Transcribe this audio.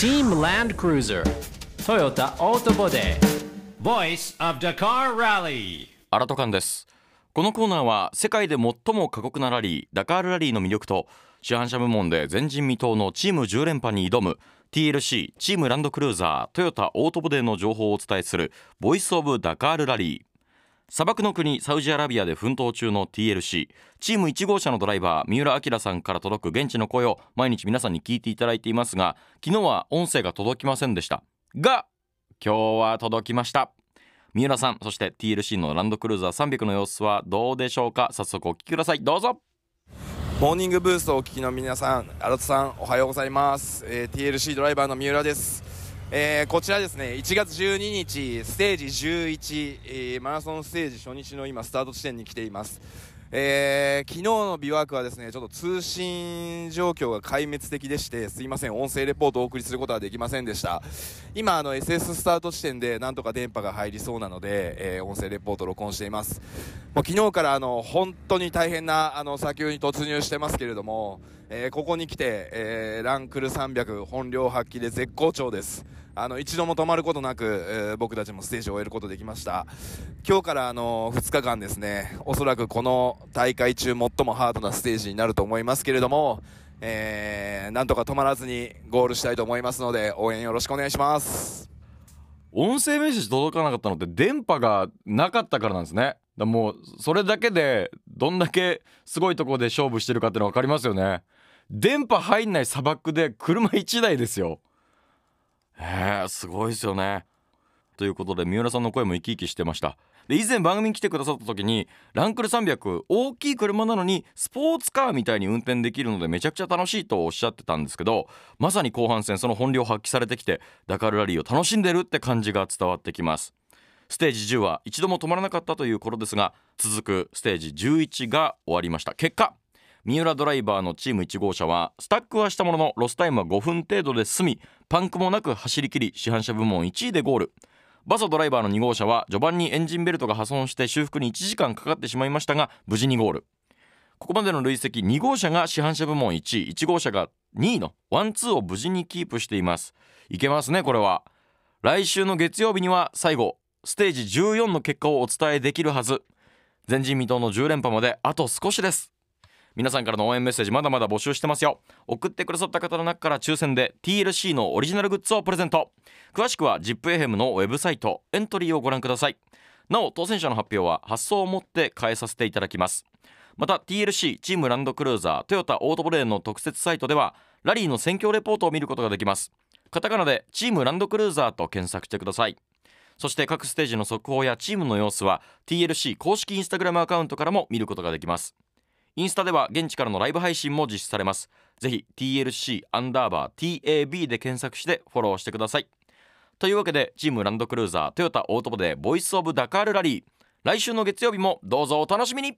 Team Land Cruiser Toyota Auto Body Voice of Dakar Rally. アラトカンです。このコーナーは世界で最も過酷なラリーダカールラリーの魅力と市販車部門で前人未到のチーム10連覇に挑む TLC チームランドクルーザートヨタオートボデーの情報をお伝えするボイスオブダカールラリー砂漠の国サウジアラビアで奮闘中の TLC チーム1号車のドライバー三浦明さんから届く現地の声を毎日皆さんに聞いていただいていますが昨日は音声が届きませんでした。が今日は届きました。三浦さんそして TLC のランドクルーザー300の様子はどうでしょうか？早速お聞きください。どうぞ。モーニングブースをお聞きの皆さん、新田さん、おはようございます。えー TLC ドライバーの三浦です。えーこちらですね、1月12日、ステージ11、えーマラソンステージ初日の今、スタート地点に来ています。えー昨日のビワークはですね、ちょっと通信状況が壊滅的でして、すいません、音声レポートをお送りすることはできませんでした。今、あの SS スタート地点でなんとか電波が入りそうなので、えー音声レポート録音しています。もう昨日からあの本当に大変なあの砂丘に突入してますけれども、えーここに来て、えーランクル300本領発揮で絶好調です。あの一度も止まることなく、えー僕たちもステージを終えることできました。今日からあの2日間ですねおそらくこの大会中最もハードなステージになると思いますけれども、えーなんとか止まらずにゴールしたいと思いますので応援よろしくお願いします。音声メッセージ届かなかったのって電波がなかったからなんですね。だもうそれだけでどんだけすごいとこで勝負してるかっての分かりますよね。電波入んない砂漠で車1台ですよ。へえすごいですよね。ということで三浦さんの声も生き生きしてました。で以前番組に来てくださった時にランクル300大きい車なのにスポーツカーみたいに運転できるのでめちゃくちゃ楽しいとおっしゃってたんですけどまさに後半戦その本領発揮されてきてダカールラリーを楽しんでるって感じが伝わってきます。ステージ10は一度も止まらなかったという頃ですが続くステージ11が終わりました。結果三浦ドライバーのチーム1号車はスタックはしたもののロスタイムは5分程度で済みパンクもなく走り切り市販車部門1位でゴール。バソドライバーの2号車は序盤にエンジンベルトが破損して修復に1時間かかってしまいましたが無事にゴール。ここまでの累積2号車が市販車部門1位。1号車が2位のワンツーを無事にキープしています。いけますねこれは。来週の月曜日には最後。ステージ14の結果をお伝えできるはず。前人未到の10連覇まであと少しです。皆さんからの応援メッセージまだまだ募集してますよ。送ってくださった方の中から抽選で TLC のオリジナルグッズをプレゼント。詳しくは ZIPFM のウェブサイトエントリーをご覧ください。なお当選者の発表は発送をもって変えさせていただきます。また TLC チームランドクルーザートヨタオートボレーの特設サイトではラリーの選挙レポートを見ることができます。カタカナでチームランドクルーザーと検索してください。そして各ステージの速報やチームの様子は TLC 公式インスタグラムアカウントからも見ることができます。インスタでは現地からのライブ配信も実施されます。ぜひ TLC アンダーバー TAB で検索してフォローしてください。というわけでチームランドクルーザートヨタオートボでボイスオブダカールラリー来週の月曜日もどうぞお楽しみに。